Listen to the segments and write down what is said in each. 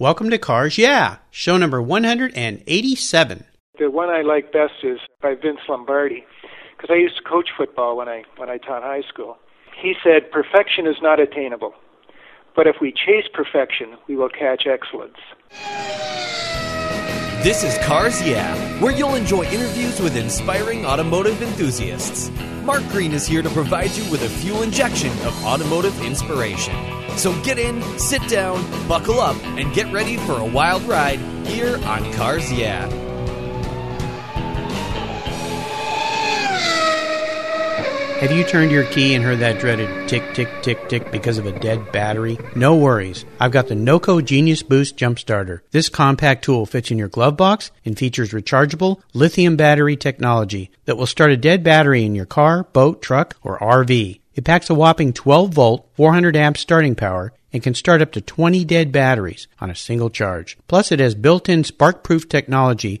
Welcome to Cars Yeah, show number 187. The one I like best is by Vince Lombardi, because I used to coach football when I when I taught high school. He said, "Perfection is not attainable, but if we chase perfection, we will catch excellence." This is Cars Yeah, where you'll enjoy interviews with inspiring automotive enthusiasts. Mark Green is here to provide you with a fuel injection of automotive inspiration. So get in, sit down, buckle up, and get ready for a wild ride here on Cars Yeah. Have you turned your key and heard that dreaded tick, tick, tick, tick because of a dead battery? No worries. I've got the NOCO Genius Boost Jump Starter. This compact tool fits in your glove box and features rechargeable lithium battery technology that will start a dead battery in your car, boat, truck, or RV. It packs a whopping 12 volt, 400 amp starting power and can start up to 20 dead batteries on a single charge. Plus, it has built-in spark-proof technology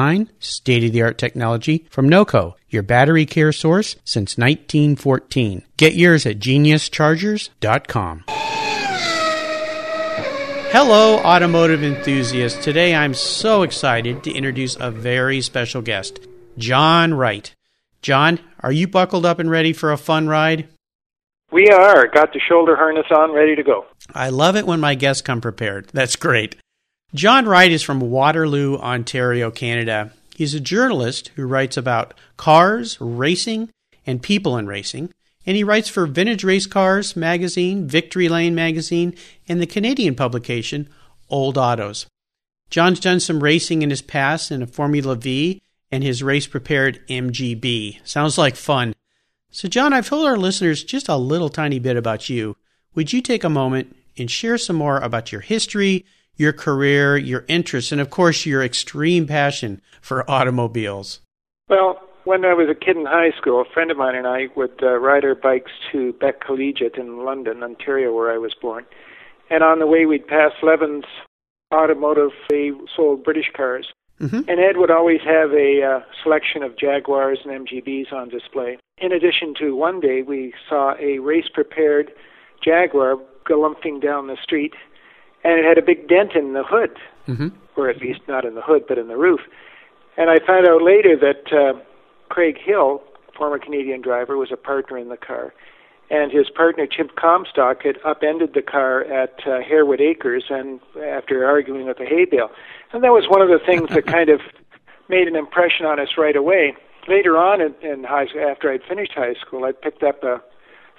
state of the art technology from NOCO, your battery care source since 1914. Get yours at geniuschargers.com. Hello, automotive enthusiasts. Today I'm so excited to introduce a very special guest, John Wright. John, are you buckled up and ready for a fun ride? We are. Got the shoulder harness on, ready to go. I love it when my guests come prepared. That's great. John Wright is from Waterloo, Ontario, Canada. He's a journalist who writes about cars, racing, and people in racing. And he writes for Vintage Race Cars magazine, Victory Lane magazine, and the Canadian publication Old Autos. John's done some racing in his past in a Formula V and his race prepared MGB. Sounds like fun. So, John, I've told our listeners just a little tiny bit about you. Would you take a moment and share some more about your history, your career, your interests, and of course, your extreme passion for automobiles? Well, when I was a kid in high school, a friend of mine and I would uh, ride our bikes to Beck Collegiate in London, Ontario, where I was born. And on the way, we'd pass Levin's Automotive. They sold British cars. Mm-hmm. And Ed would always have a uh, selection of Jaguars and MGBs on display. In addition to one day, we saw a race prepared Jaguar galumphing down the street, and it had a big dent in the hood, mm-hmm. or at least not in the hood, but in the roof. And I found out later that uh, Craig Hill, former Canadian driver, was a partner in the car. And his partner, Chip Comstock, had upended the car at uh, Harewood Acres and after arguing with the hay bale. And that was one of the things that kind of made an impression on us right away. Later on in, in high after I'd finished high school, I picked up a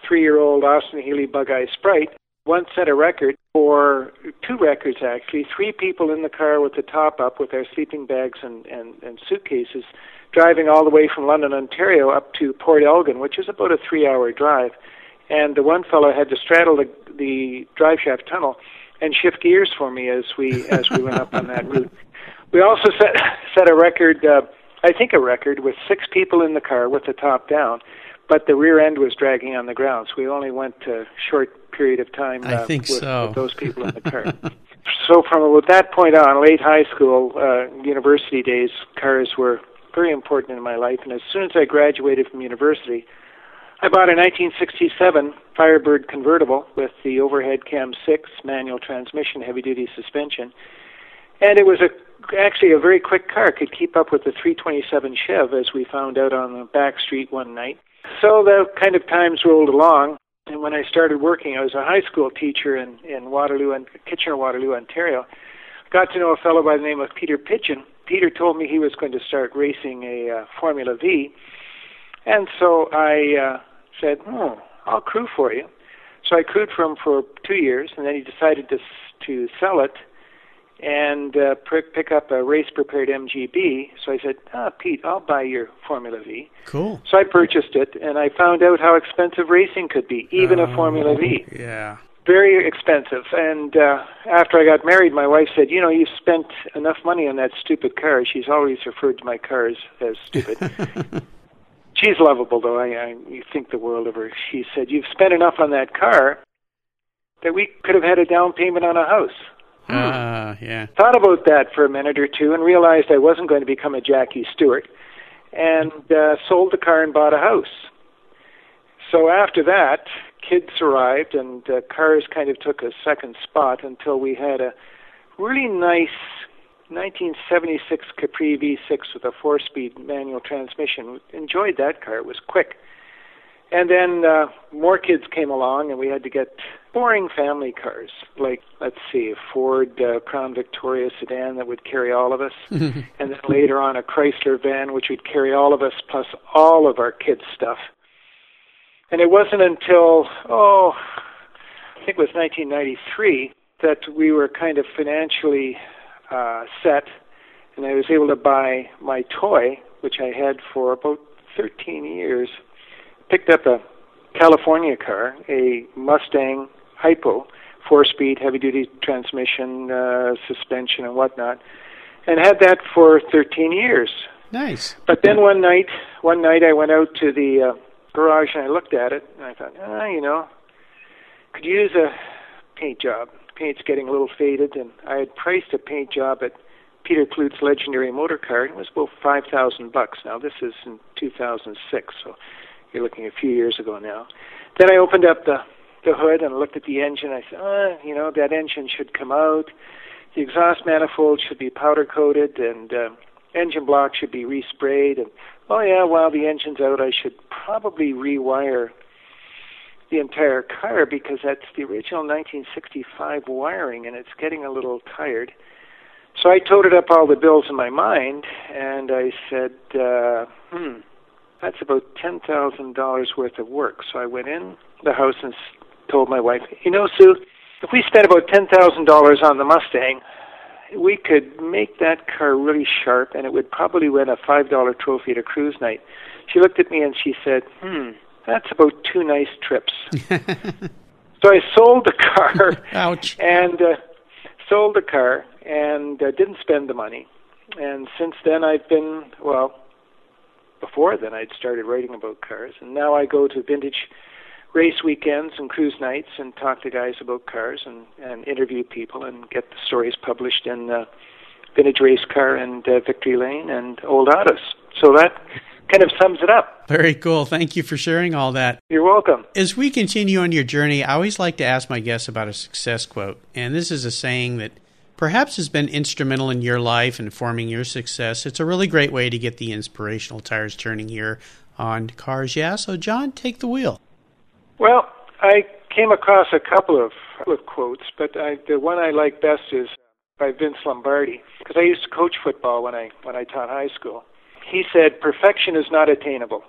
three-year-old Austin Healey Bug-Eye Sprite. Once set a record for two records actually. Three people in the car with the top up with their sleeping bags and, and, and suitcases, driving all the way from London, Ontario, up to Port Elgin, which is about a three-hour drive. And the one fellow had to straddle the, the drive shaft tunnel and shift gears for me as we as we went up on that route. We also set set a record, uh, I think a record, with six people in the car with the top down, but the rear end was dragging on the ground. So we only went a short period of time. Uh, I think with, so. with those people in the car. so from that point on, late high school, uh, university days, cars were very important in my life. And as soon as I graduated from university, I bought a 1967 Firebird convertible with the overhead cam 6 manual transmission, heavy duty suspension. And it was a actually a very quick car, could keep up with the 327 Chev as we found out on the back street one night. So the kind of times rolled along. And when I started working, I was a high school teacher in, in Waterloo and Kitchener, Waterloo, Ontario. Got to know a fellow by the name of Peter Pigeon. Peter told me he was going to start racing a uh, Formula V. And so I uh, said, "Oh, I'll crew for you." So I crewed for him for two years, and then he decided to to sell it and uh, pick up a race prepared MGB. So I said, ah, Pete, I'll buy your Formula V. Cool. So I purchased it, and I found out how expensive racing could be, even oh, a Formula V. Yeah. very expensive. And uh, after I got married, my wife said, "You know, you've spent enough money on that stupid car." She's always referred to my cars as stupid. She's lovable, though. I, I you think the world of her. She said, "You've spent enough on that car that we could have had a down payment on a house." Ah, uh, yeah. Thought about that for a minute or two and realized I wasn't going to become a Jackie Stewart, and uh, sold the car and bought a house. So after that, kids arrived and uh, cars kind of took a second spot until we had a really nice 1976 Capri V6 with a four-speed manual transmission. Enjoyed that car. It was quick. And then uh, more kids came along, and we had to get boring family cars, like let's see, a Ford uh, Crown Victoria sedan that would carry all of us, and then later on a Chrysler van which would carry all of us plus all of our kids' stuff. And it wasn't until, oh, I think it was 1993 that we were kind of financially uh, set, and I was able to buy my toy, which I had for about 13 years. Picked up a California car, a Mustang Hi-Po, four-speed, heavy-duty transmission, uh, suspension, and whatnot, and had that for 13 years. Nice. But then one night, one night I went out to the uh, garage and I looked at it and I thought, ah, you know, could use a paint job. Paint's getting a little faded, and I had priced a paint job at Peter Klutt's legendary motor car. And it was about five thousand bucks. Now this is in 2006, so you're looking a few years ago now. Then I opened up the the hood and looked at the engine. I said, ah, you know, that engine should come out. The exhaust manifold should be powder coated, and uh, engine block should be resprayed. And oh yeah, while the engine's out, I should probably rewire the entire car because that's the original 1965 wiring, and it's getting a little tired. So I toted up all the bills in my mind, and I said, uh, "Hmm, that's about ten thousand dollars worth of work." So I went in the house and told my wife, "You know, Sue, if we spent about ten thousand dollars on the Mustang, we could make that car really sharp, and it would probably win a five dollar trophy at a cruise night." She looked at me and she said, "Hmm, that's about two nice trips." so I sold the car. Ouch. And uh, sold the car and uh, didn't spend the money. And since then, I've been well. Before then, I'd started writing about cars, and now I go to vintage race weekends and cruise nights and talk to guys about cars and and interview people and get the stories published in uh, Vintage Race Car and uh, Victory Lane and Old Autos. So that kind of sums it up. Very cool. Thank you for sharing all that. You're welcome. As we continue on your journey, I always like to ask my guests about a success quote. And this is a saying that perhaps has been instrumental in your life and forming your success. It's a really great way to get the inspirational tires turning here on Cars Yeah. So, John, take the wheel. Well, I came across a couple of, of quotes, but I, the one I like best is by Vince Lombardi because I used to coach football when I when I taught high school. He said, "Perfection is not attainable,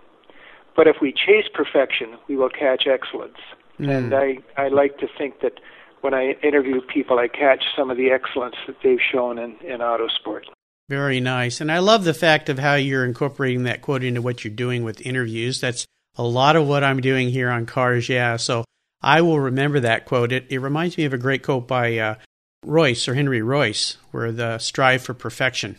but if we chase perfection, we will catch excellence." Mm. And I I like to think that when I interview people, I catch some of the excellence that they've shown in in autosport. Very nice. And I love the fact of how you're incorporating that quote into what you're doing with interviews. That's a lot of what I'm doing here on Cars Yeah. So I will remember that quote. It, it reminds me of a great quote by uh, Royce or Henry Royce, where the strive for perfection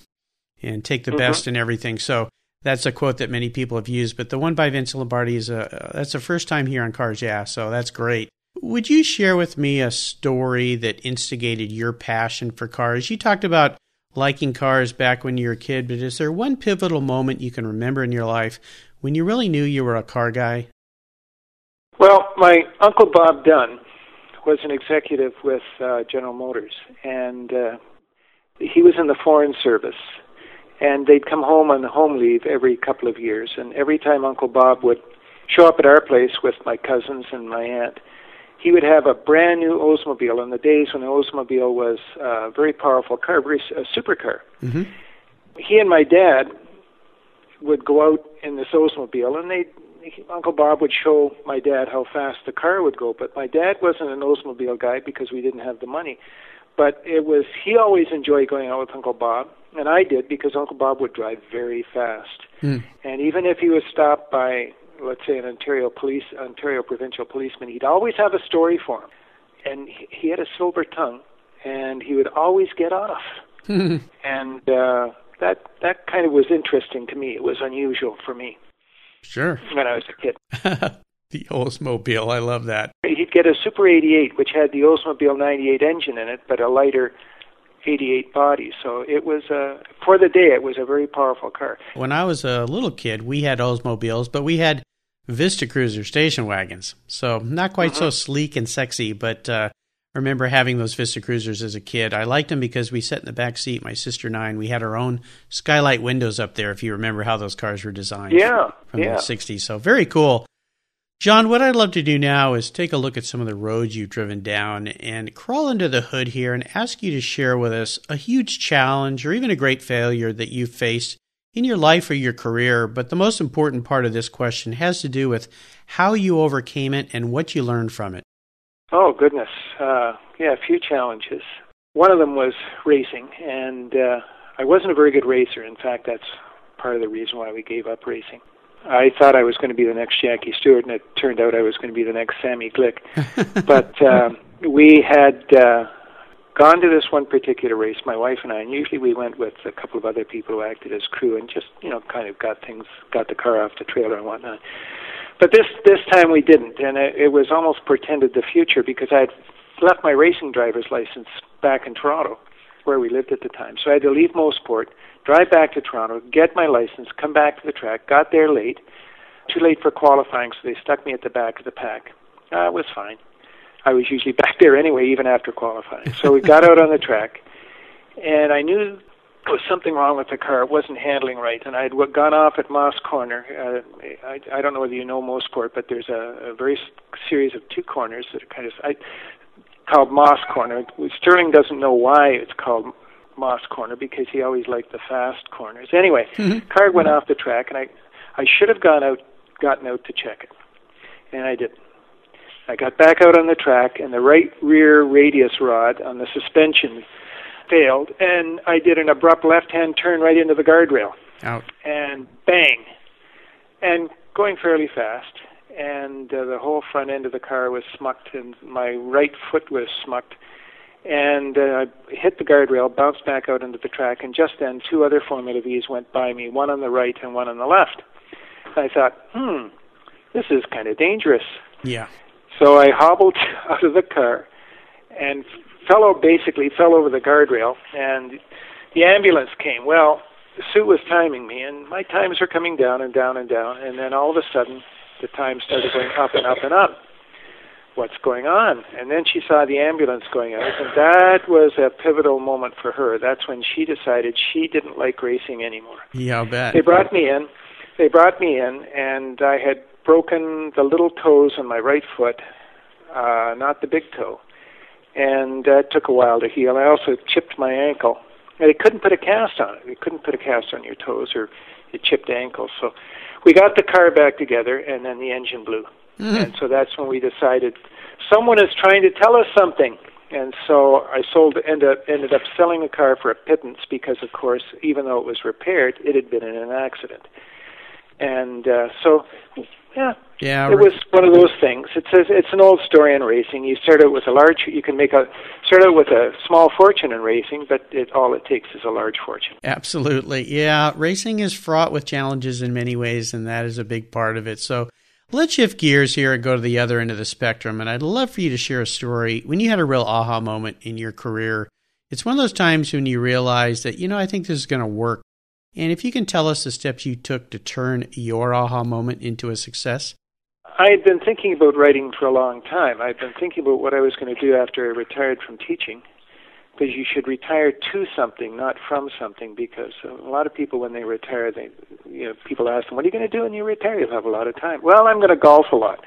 and take the Mhm. best in everything. So that's a quote that many people have used, but the one by Vince Lombardi is a that's the first time here on Cars Yeah, so that's great. Would you share with me a story that instigated your passion for cars? You talked about liking cars back when you were a kid, but is there one pivotal moment you can remember in your life when you really knew you were a car guy? Well, my uncle Bob Dunn was an executive with uh, General Motors, and uh, he was in the Foreign Service. And they'd come home on home leave every couple of years, and every time Uncle Bob would show up at our place with my cousins and my aunt, he would have a brand new Oldsmobile. In the days when the Oldsmobile was a very powerful car, very a supercar. Mm-hmm. He and my dad would go out in this Oldsmobile, and they Uncle Bob would show my dad how fast the car would go. But my dad wasn't an Oldsmobile guy because we didn't have the money. But it was he always enjoyed going out with Uncle Bob, and I did because Uncle Bob would drive very fast. Hmm. And even if he was stopped by, let's say, an Ontario police, Ontario provincial policeman, he'd always have a story for him. and he had a silver tongue, and he would always get off. and uh, that that kind of was interesting to me. It was unusual for me. Sure. When I was a kid. the Oldsmobile, I love that. He'd get a Super 88, which had the Oldsmobile 98 engine in it, but a lighter 88 body. So it was uh, for the day. It was a very powerful car. When I was a little kid, we had Oldsmobiles, but we had Vista Cruiser station wagons. So not quite mm-hmm. so sleek and sexy, but uh, remember having those Vista Cruisers as a kid. I liked them because we sat in the back seat, my sister and I, and we had our own skylight windows up there. If you remember how those cars were designed, yeah, from yeah. the '60s. So very cool. John, what I'd love to do now is take a look at some of the roads you've driven down and crawl under the hood here and ask you to share with us a huge challenge or even a great failure that you faced in your life or your career. But the most important part of this question has to do with how you overcame it and what you learned from it. Oh, goodness. Uh, yeah, a few challenges. One of them was racing, and uh, I wasn't a very good racer. In fact, that's part of the reason why we gave up racing. I thought I was going to be the next Jackie Stewart, and it turned out I was going to be the next Sammy Glick. but um, we had uh, gone to this one particular race, my wife and I, and usually we went with a couple of other people who acted as crew and just, you know, kind of got things, got the car off the trailer and whatnot. But this this time we didn't, and it, it was almost pretended the future because I had left my racing driver's license back in Toronto, where we lived at the time. So I had to leave Mosport drive back to Toronto, get my license, come back to the track, got there late, too late for qualifying, so they stuck me at the back of the pack. Uh, it was fine. I was usually back there anyway, even after qualifying. So we got out on the track, and I knew there was something wrong with the car. It wasn't handling right, and I'd gone off at Moss Corner. Uh, I, I don't know whether you know Mosport, but there's a, a very series of two corners that are kind of I, called Moss Corner. Sterling doesn't know why it's called Moss Corner because he always liked the fast corners. Anyway, mm-hmm. car went off the track, and I I should have gone out, gotten out to check it, and I didn't. I got back out on the track, and the right rear radius rod on the suspension failed, and I did an abrupt left-hand turn right into the guardrail. Out. And bang, and going fairly fast, and uh, the whole front end of the car was smucked, and my right foot was smucked and uh, hit the guardrail, bounced back out into the track, and just then two other Formula V's went by me, one on the right and one on the left. I thought, hmm, this is kind of dangerous. Yeah. So I hobbled out of the car and fell basically fell over the guardrail, and the ambulance came. Well, Sue was timing me, and my times were coming down and down and down, and then all of a sudden, the time started going up and up and up what's going on? And then she saw the ambulance going out, and that was a pivotal moment for her. That's when she decided she didn't like racing anymore. Yeah, I'll bet. They brought me in. They brought me in, and I had broken the little toes on my right foot, uh, not the big toe, and that uh, took a while to heal. I also chipped my ankle. And they couldn't put a cast on it. They couldn't put a cast on your toes or your chipped ankle. So we got the car back together, and then the engine blew. Mm-hmm. And so that's when we decided someone is trying to tell us something. And so I sold ended up, ended up selling the car for a pittance because, of course, even though it was repaired, it had been in an accident. And uh, so, yeah, yeah, it was one of those things. It says it's an old story in racing. You start out with a large, you can make a start out with a small fortune in racing, but it, all it takes is a large fortune. Absolutely, yeah. Racing is fraught with challenges in many ways, and that is a big part of it. So Let's shift gears here and go to the other end of the spectrum. And I'd love for you to share a story when you had a real aha moment in your career. It's one of those times when you realize that, you know, I think this is going to work. And if you can tell us the steps you took to turn your aha moment into a success. I had been thinking about writing for a long time. I'd been thinking about what I was going to do after I retired from teaching because you should retire to something, not from something. Because a lot of people, when they retire, they, you know, people ask them, "What are you going to do when you retire? You'll have a lot of time." Well, I'm going to golf a lot.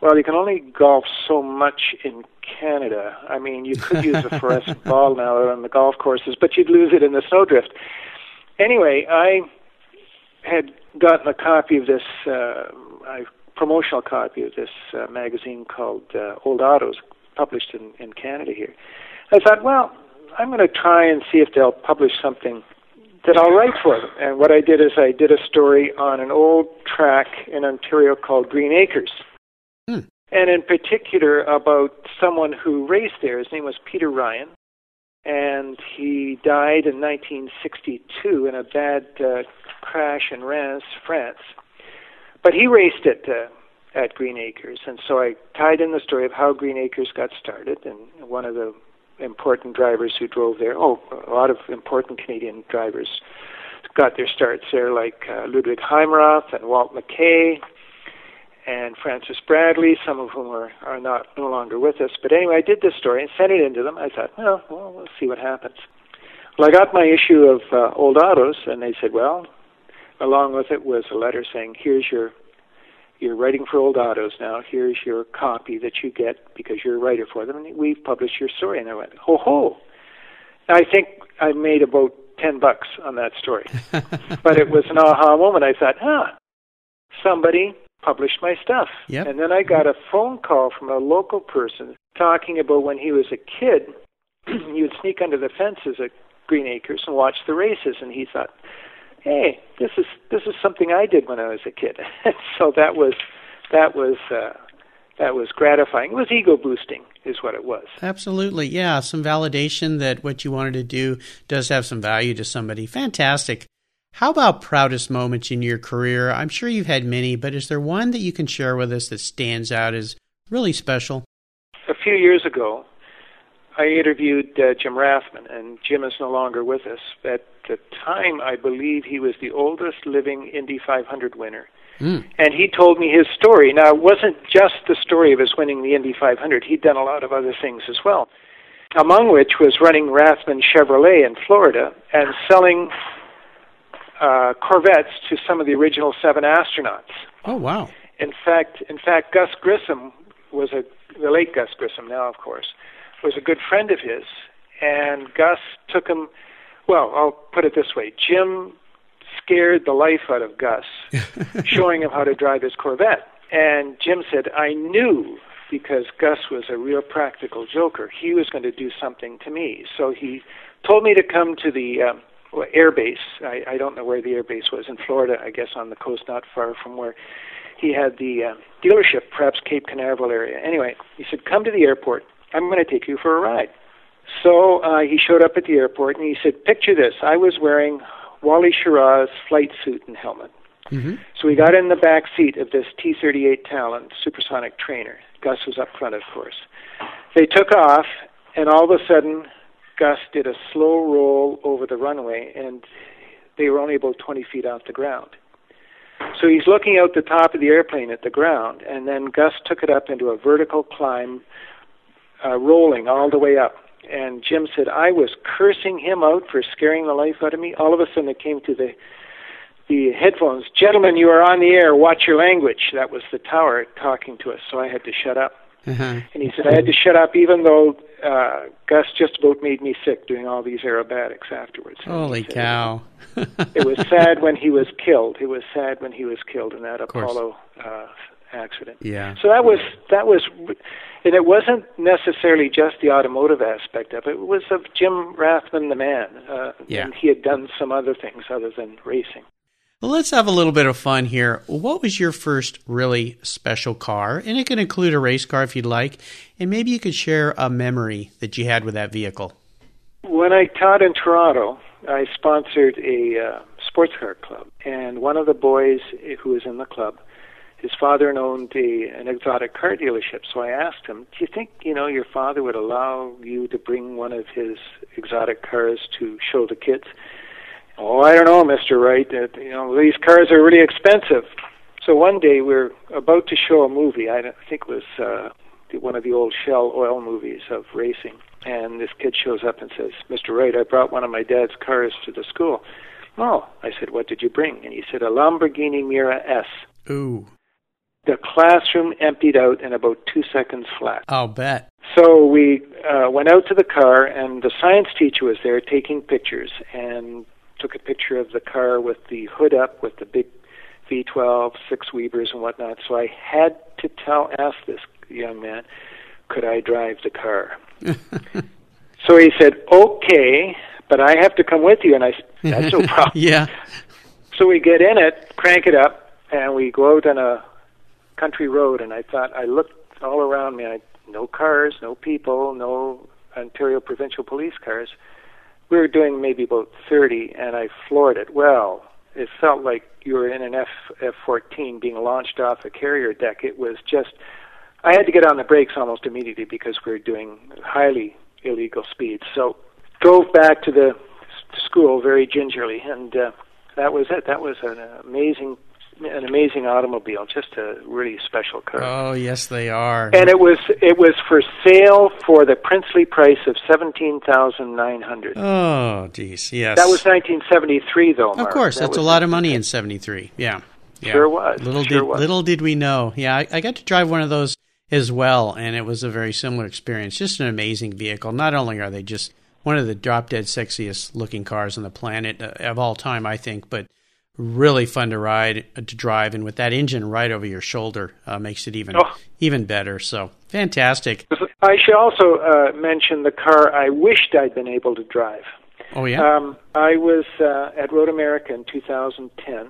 Well, you can only golf so much in Canada. I mean, you could use a fluorescent ball now on the golf courses, but you'd lose it in the snowdrift. Anyway, I had gotten a copy of this, uh, a promotional copy of this uh, magazine called uh, Old Autos, published in, in Canada here. I thought, well, I'm going to try and see if they'll publish something that I'll write for them. And what I did is I did a story on an old track in Ontario called Green Acres. Hmm. and in particular about someone who raced there. His name was Peter Ryan, and he died in 1962 in a bad uh, crash in Reims, France. But he raced it uh, at Green Acres, and so I tied in the story of how Green Acres got started, and one of the important drivers who drove there. Oh, a lot of important Canadian drivers got their starts there, like uh, Ludwig Heimrath and Walt McKay and Francis Bradley, some of whom are, are not no longer with us. But anyway, I did this story and sent it in to them. I thought, well, well, we'll see what happens. Well, I got my issue of uh, Old Autos, and they said, well, along with it was a letter saying, here's your you're writing for Old Autos now. Here's your copy that you get because you're a writer for them, and we've published your story. And I went, ho ho! I think I made about ten bucks on that story, but it was an aha moment. I thought, huh, somebody published my stuff. Yep. And then I got a phone call from a local person talking about when he was a kid, he would sneak under the fences at Green Acres and watch the races, and he thought, "Hey, this is this is something I did when I was a kid." so that was that was uh, that was gratifying. It was ego boosting, is what it was. Absolutely, yeah. Some validation that what you wanted to do does have some value to somebody. Fantastic. How about proudest moments in your career? I'm sure you've had many, but is there one that you can share with us that stands out as really special? A few years ago, I interviewed uh, Jim Rathmann, and Jim is no longer with us. At the time, I believe he was the oldest living Indy 500 winner. Mm. And he told me his story. Now, it wasn't just the story of his winning the Indy 500, he'd done a lot of other things as well, among which was running Rathmann Chevrolet in Florida and selling uh, Corvettes to some of the original seven astronauts. Oh wow! In fact, in fact, Gus Grissom was a the late Gus Grissom now, of course, was a good friend of his, and Gus took him. Well, I'll put it this way: Jim scared the life out of Gus, showing him how to drive his Corvette. And Jim said, "I knew." Because Gus was a real practical joker, he was going to do something to me. So he told me to come to the um, air base. I, I don't know where the air base was in Florida. I guess on the coast, not far from where he had the uh, dealership, perhaps Cape Canaveral area. Anyway, he said, "Come to the airport. I'm going to take you for a ride." So uh, he showed up at the airport and he said, "Picture this: I was wearing Wally Schirra's flight suit and helmet." Mm-hmm. So we got in the back seat of this T-38 Talon supersonic trainer. Gus was up front, of course. They took off, and all of a sudden, Gus did a slow roll over the runway, and they were only about 20 feet off the ground. So he's looking out the top of the airplane at the ground, and then Gus took it up into a vertical climb, uh, rolling all the way up. And Jim said, I was cursing him out for scaring the life out of me. All of a sudden, it came to the the headphones. Gentlemen, you are on the air. Watch your language. That was the tower talking to us, so I had to shut up. Uh-huh. And he said, I had to shut up even though uh, Gus just about made me sick doing all these aerobatics afterwards. Holy cow! it was sad when he was killed. It was sad when he was killed in that. Apollo uh, accident. yeah. So that was that was, and it wasn't necessarily just the automotive aspect of it. It was of Jim Rathmann, the man. Uh, Yeah. And he had done some other things other than racing. Well, let's have a little bit of fun here. What was your first really special car? And it can include a race car if you'd like. And maybe you could share a memory that you had with that vehicle. When I taught in Toronto, I sponsored a uh, sports car club, and one of the boys who was in the club, his father owned a, an exotic car dealership. So I asked him, "Do you think you know your father would allow you to bring one of his exotic cars to show the kids?" Oh, I don't know, Mister Wright. Uh, you know these cars are really expensive. So one day we're about to show a movie. I, I think it was uh, one of the old Shell oil movies of racing. And this kid shows up and says, Mr. Wright, I brought one of my dad's cars to the school. Oh, I said, what did you bring? And he said, a Lamborghini Miura S. Ooh, The classroom emptied out in about two seconds flat. I'll bet. So we uh, went out to the car, and the science teacher was there taking pictures and took a picture of the car with the hood up, with the big V12, six Webers, and whatnot. So I had to tell, ask this young man, could I drive the car? So he said, okay, but I have to come with you. And I said, that's no problem. yeah. So we get in it, crank it up, and we go out on a country road. And I thought, I looked all around me. I no cars, no people, no Ontario provincial police cars. We were doing maybe about 30, and I floored it. Well, it felt like you were in an F F-14 being launched off a carrier deck. It was just, I had to get on the brakes almost immediately because we were doing highly illegal speeds. So drove back to the school very gingerly, and uh, that was it. That was an amazing amazing automobile, just a really special car. Oh yes, they are. And it was it was for sale for the princely price of seventeen thousand nine hundred. Oh, geez, yes. That was nineteen seventy three, though. Mark. Of course, that that's a lot of money in seventy three. Yeah. yeah. Sure was. Little sure did was. little did we know. Yeah, I, I got to drive one of those as well, and it was a very similar experience. Just an amazing vehicle. Not only are they just one of the drop dead sexiest looking cars on the planet uh, of all time, I think, but really fun to ride uh, to drive and with that engine right over your shoulder uh, makes it even Oh. even better so fantastic I should also uh, mention the car I wished I'd been able to drive. oh yeah Um, I was uh, at Road America in 2010,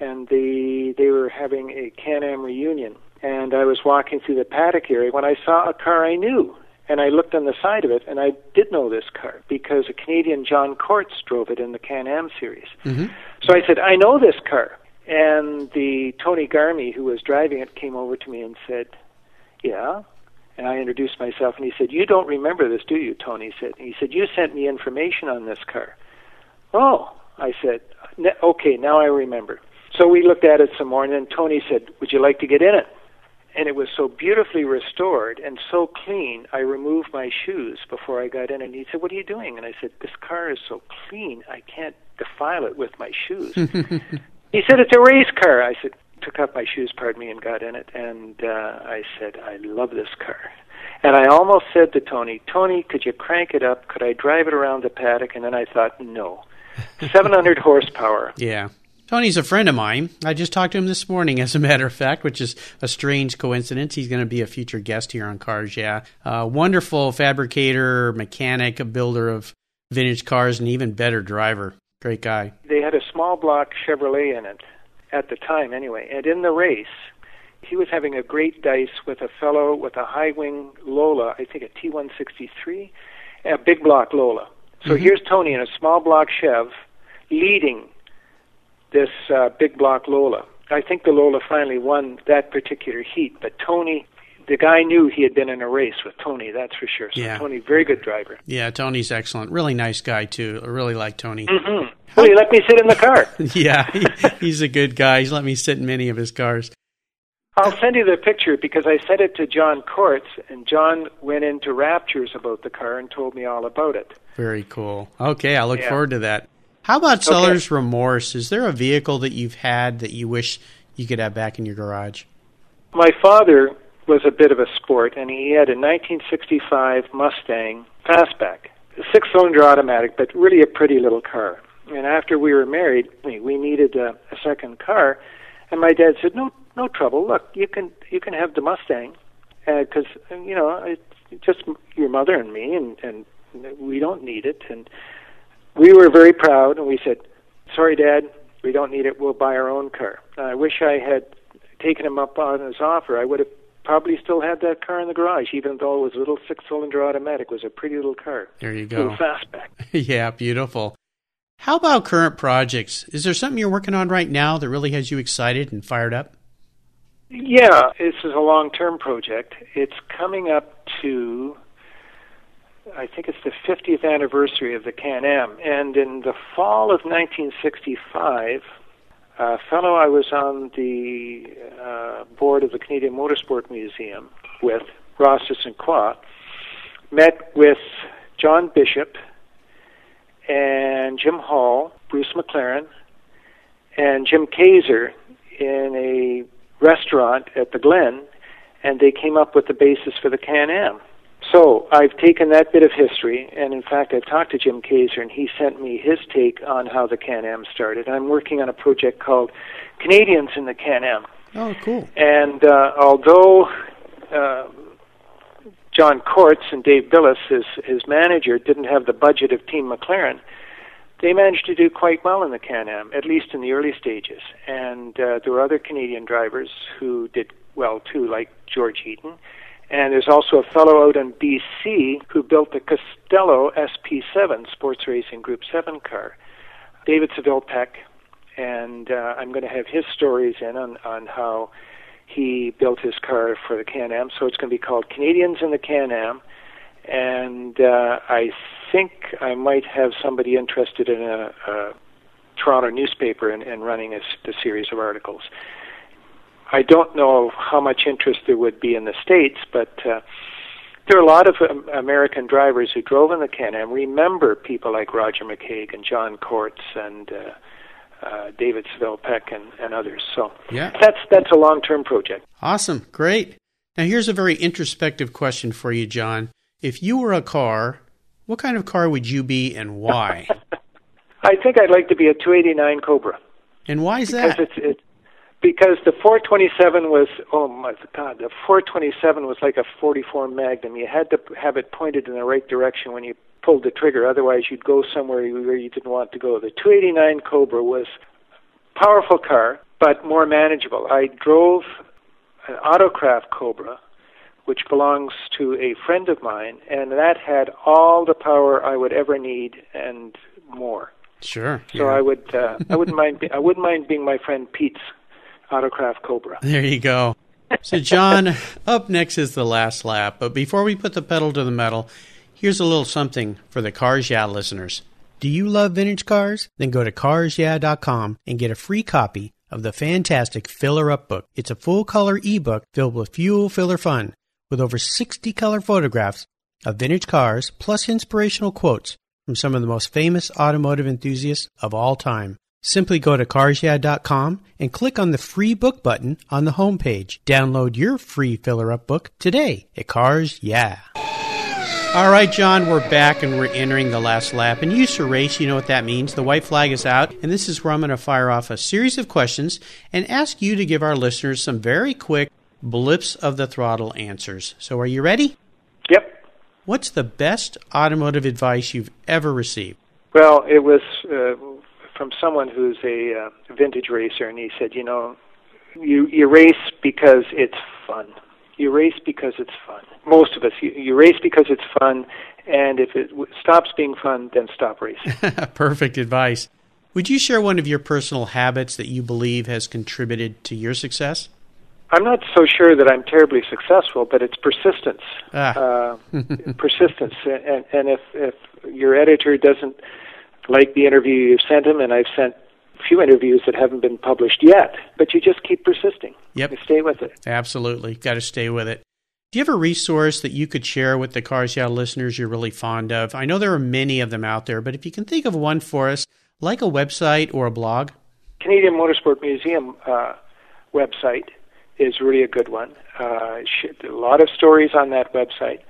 and the they were having a Can-Am reunion, and I was walking through the paddock area when I saw a car I knew, and I looked on the side of it, and I did know this car because a Canadian John Cordts drove it in the Can-Am series. hmm So I said, I know this car. And the Tony Garmey, who was driving it, came over to me and said, Yeah. And I introduced myself, and he said, You don't remember this, do you, Tony? He said, he said You sent me information on this car. Oh, I said, "Ne- Okay, now I remember. So we looked at it some more, and then Tony said, Would you like to get in it? And it was so beautifully restored and so clean, I removed my shoes before I got in. And he said, What are you doing? And I said, This car is so clean, I can't defile it with my shoes. he said, It's a race car. I said, Took off my shoes, pardon me, and got in it. And uh, I said, I love this car. And I almost said to Tony, Tony, could you crank it up? Could I drive it around the paddock? And then I thought, no. 700 horsepower. Yeah. Tony's a friend of mine. I just talked to him this morning, as a matter of fact, which is a strange coincidence. He's going to be a future guest here on Cars Yeah. Uh, wonderful fabricator, mechanic, a builder of vintage cars, and even better driver. Great guy. They had a small block Chevrolet in it at the time, anyway. And in the race, he was having a great dice with a fellow with a high wing Lola, I think a T163, a big block Lola. So Mhm. here's Tony in a small block Chev leading this uh, big block Lola. I think the Lola finally won that particular heat, but Tony, the guy knew he had been in a race with Tony, that's for sure. So Yeah. Tony, very good driver. Yeah, Tony's excellent. Really nice guy, too. I really like Tony. Mm-hmm. Well, he let me sit in the car. yeah, he, he's a good guy. He's let me sit in many of his cars. I'll send you the picture because I sent it to John Cordts, and John went into raptures about the car and told me all about it. Very cool. Okay, I look Yeah. forward to that. How about seller's remorse? Is there a vehicle that you've had that you wish you could have back in your garage? My father was a bit of a sport, and he had a 1965 Mustang Fastback, a six-cylinder automatic, but really a pretty little car. And after we were married, we, needed a, a second car, and my dad said, "No, no trouble. Look, you can you can have the Mustang, uh, because you know it's just your mother and me, and and we don't need it." And we were very proud, and we said, "Sorry, Dad, we don't need it. We'll buy our own car." Uh, I wish I had taken him up on his offer. I would have probably still had that car in the garage, even though it was a little six-cylinder automatic. It was a pretty little car, There you go. fastback. yeah, beautiful. How about current projects? Is there something you're working on right now that really has you excited and fired up? Yeah, this is a long-term project. It's coming up to, I think it's the 50th anniversary of the Can-Am, and in the fall of 1965, a fellow I was on the uh, board of the Canadian Motorsport Museum with, Ross and Qua, met with John Bishop and Jim Hall, Bruce McLaren, and Jim Kaser in a restaurant at the Glen, and they came up with the basis for the Can Am. So I've taken that bit of history, and in fact, I've talked to Jim Kaser, and he sent me his take on how the Can Am started. I'm working on a project called Canadians in the Can Am. Oh, cool. And uh, although uh, John Cordts and Dave Billis, his, his manager, didn't have the budget of Team McLaren, they managed to do quite well in the Can-Am, at least in the early stages. And uh, there were other Canadian drivers who did well too, like George Eaton. And there's also a fellow out in BC who built the Costello SP7 Sports Racing Group 7 car, David Saville Peck. And uh, I'm going to have his stories in on, on how he built his car for the Can Am. So it's going to be called Canadians in the Can Am. And uh, I think I might have somebody interested in a, a Toronto newspaper and, and running a, a series of articles. I don't know how much interest there would be in the States, but uh, there are a lot of um, American drivers who drove in the Can-Am. Remember people like Roger McCaig and John Cordts and uh, uh, David Saville Peck and, and others. So Yeah. that's that's a long-term project. Awesome. Great. Now, here's a very introspective question for you, John. If you were a car, what kind of car would you be and why? I think I'd like to be a 289 Cobra and why is because that? it's it, because the 427 was oh my god the 427 was like a 44 Magnum. You had to have it pointed in the right direction when you pulled the trigger, otherwise you'd go somewhere where you didn't want to go. The 289 Cobra was a powerful car, but more manageable. I drove an AutoKraft Cobra, which belongs to a friend of mine, and that had all the power I would ever need and more. Sure. So yeah. I would uh, I wouldn't mind be, I wouldn't mind being my friend Pete's AutoKraft Cobra. There you go. So, John, up next is the last lap. But before we put the pedal to the metal, here's a little something for the Cars Yeah listeners. Do you love vintage cars? Then go to carsyeah.com and get a free copy of the fantastic Filler Up book. It's a full color ebook filled with fuel filler fun with over 60 color photographs of vintage cars plus inspirational quotes from some of the most famous automotive enthusiasts of all time. Simply go to carsyeah.com and click on the free book button on the homepage. Download your free filler up book today at Cars Yeah. All right, John, we're back and we're entering the last lap. And to race, you know what that means. The white flag is out, and this is where I'm going to fire off a series of questions and ask you to give our listeners some very quick blips of the throttle answers. So, are you ready? Yep. What's the best automotive advice you've ever received? Well, it was uh, from someone who's a uh, vintage racer, and he said, you know, you you race because it's fun. You race because it's fun. Most of us, you, you race because it's fun, and if it w- stops being fun, then stop racing. Perfect advice. Would you share one of your personal habits that you believe has contributed to your success? I'm not so sure that I'm terribly successful, but it's persistence. Ah. Uh, persistence, and and if if your editor doesn't like the interview you've sent him, and I've sent a few interviews that haven't been published yet, but you just keep persisting. Yep. You stay with it. Absolutely. Got to stay with it. Do you have a resource that you could share with the Cars Yeah listeners you're really fond of? I know there are many of them out there, but if you can think of one for us, like a website or a blog. Canadian Motorsport Museum uh, website is really a good one. Uh, a lot of stories on that website.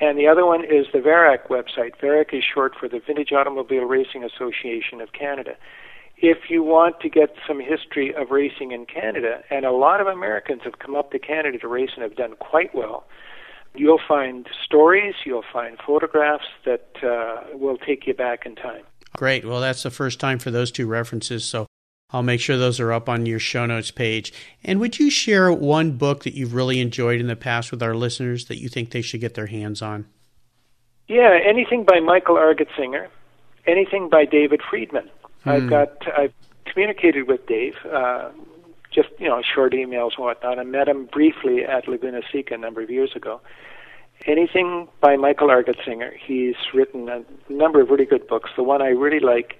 And the other one is the VARAC website. VARAC is short for the Vintage Automobile Racing Association of Canada. If you want to get some history of racing in Canada, and a lot of Americans have come up to Canada to race and have done quite well, you'll find stories, you'll find photographs that uh, will take you back in time. Great. Well, that's the first time for those two references, so I'll make sure those are up on your show notes page. And would you share one book that you've really enjoyed in the past with our listeners that you think they should get their hands on? Yeah, anything by Michael Argetsinger, anything by David Friedman. I've got I've communicated with Dave, uh, just you know, short emails and whatnot. I met him briefly at Laguna Seca a number of years ago. Anything by Michael Argetsinger. He's written a number of really good books. The one I really like,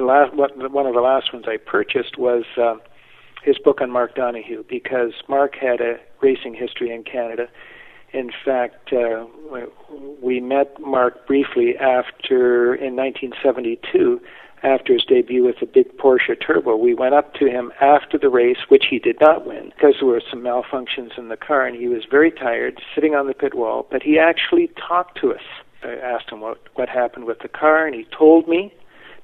the last one, of the last ones I purchased was uh, his book on Mark Donohue because Mark had a racing history in Canada. In fact, uh, we met Mark briefly after in 1972 after his debut with the big Porsche Turbo. We went up to him after the race, which he did not win because there were some malfunctions in the car, and he was very tired, sitting on the pit wall. But he actually talked to us. I asked him what what happened with the car, and he told me.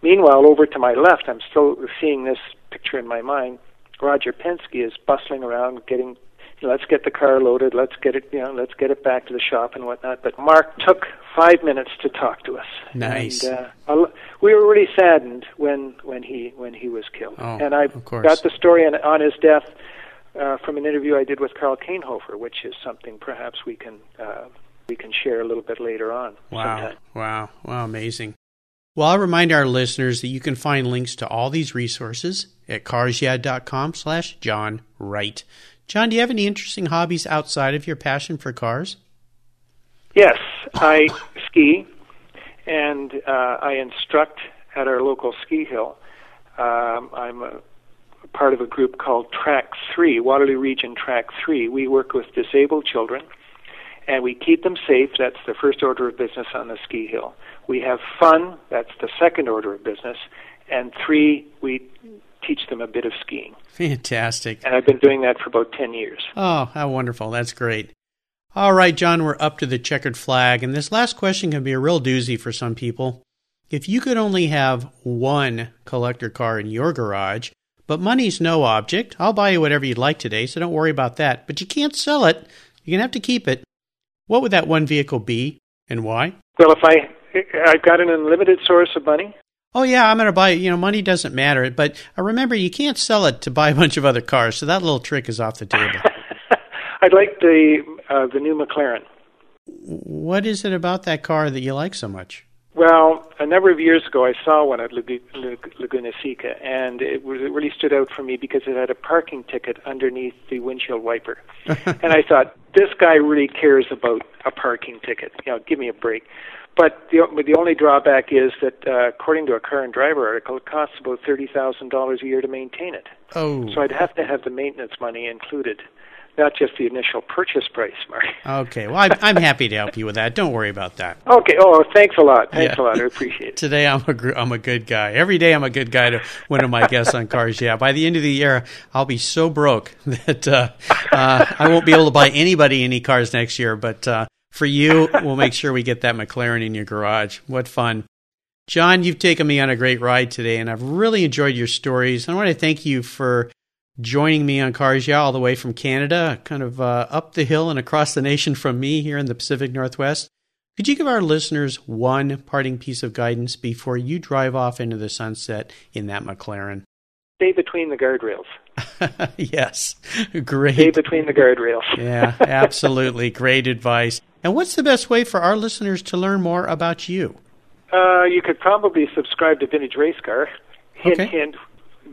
Meanwhile, over to my left, I'm still seeing this picture in my mind. Roger Penske is bustling around, getting let's get the car loaded, let's get it, you know, let's get it back to the shop and whatnot. But Mark took five minutes to talk to us. Nice. And, uh, we were really saddened when when he when he was killed. Oh, and I got the story on, on his death uh, from an interview I did with Karl Kainhofer, which is something perhaps we can uh, we can share a little bit later on. Wow! Sometime. Wow! Wow! Amazing. Well, I'll remind our listeners that you can find links to all these resources at carsyeah.com slash John Wright. John, do you have any interesting hobbies outside of your passion for cars? Yes, I ski, and uh, I instruct at our local ski hill. Um, I'm a part of a group called Track 3, Waterloo Region Track 3. We work with disabled children and we keep them safe. That's the first order of business on the ski hill. We have fun. That's the second order of business. And three, we teach them a bit of skiing. Fantastic. And I've been doing that for about 10 years. Oh, how wonderful. That's great. All right, John, we're up to the checkered flag. And this last question can be a real doozy for some people. If you could only have one collector car in your garage, but money's no object, I'll buy you whatever you'd like today, so don't worry about that. But you can't sell it. You're going to have to keep it. What would that one vehicle be and why? Well, if I I've got an unlimited source of money. Oh yeah, I'm going to buy. You know, money doesn't matter. But uh, remember, you can't sell it to buy a bunch of other cars. So that little trick is off the table. I'd like the uh, the new McLaren. What is it about that car that you like so much? Well, a number of years ago, I saw one at Laguna Seca, and it, was, it really stood out for me because it had a parking ticket underneath the windshield wiper. and I thought, this guy really cares about a parking ticket. You know, give me a break. But the the only drawback is that, uh, according to a car and driver article, it costs about thirty thousand dollars a year to maintain it. Oh. So I'd have to have the maintenance money included not just the initial purchase price, Mark. Okay. Well, I'm, I'm happy to help you with that. Don't worry about that. Okay. Oh, thanks a lot. Thanks Yeah. a lot. I appreciate it. Today I'm a gr- I'm a good guy. Every day I'm a good guy to one of my guests on Cars. Yeah. By the end of the year, I'll be so broke that uh, uh, I won't be able to buy anybody any cars next year. But uh, for you, we'll make sure we get that McLaren in your garage. What fun! John, you've taken me on a great ride today, and I've really enjoyed your stories. I want to thank you for joining me on Cars Yeah, all the way from Canada, kind of uh, up the hill and across the nation from me here in the Pacific Northwest. Could you give our listeners one parting piece of guidance before you drive off into the sunset in that McLaren? Stay between the guardrails. yes, great. Stay between the guardrails. Yeah, absolutely. Great advice. And what's the best way for our listeners to learn more about you? Uh, you could probably subscribe to Vintage Race Car. Hint, Okay. hint.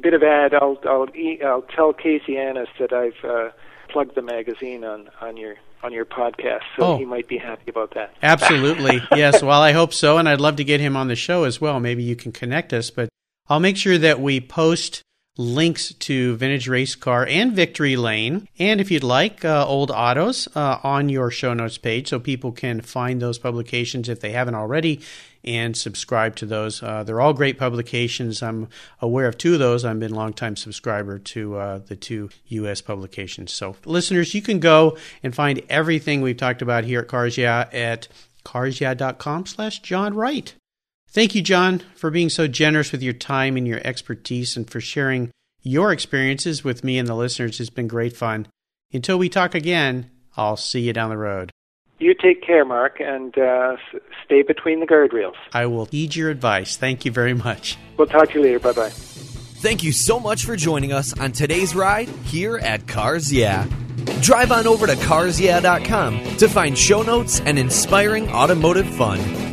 Bit of ad. I'll I'll e- I'll tell Casey Annis that I've uh, plugged the magazine on on your on your podcast, so Oh. he might be happy about that. Absolutely. yes. Well, I hope so. And I'd love to get him on the show as well. Maybe you can connect us. But I'll make sure that we post links to Vintage Race Car and Victory Lane. And if you'd like, uh, Old Autos uh, on your show notes page so people can find those publications if they haven't already and subscribe to those. Uh, they're all great publications. I'm aware of two of those. I've been a longtime subscriber to uh, the two U.S. publications. So, listeners, you can go and find everything we've talked about here at Cars Yeah at carsyeah.com slash John Wright. Thank you, John, for being so generous with your time and your expertise and for sharing your experiences with me and the listeners. It's been great fun. Until we talk again, I'll see you down the road. You take care, Mark, and uh, stay between the guardrails. I will heed your advice. Thank you very much. We'll talk to you later. Bye bye. Thank you so much for joining us on today's ride here at Cars Yeah. Drive on over to carsyeah.com to find show notes and inspiring automotive fun.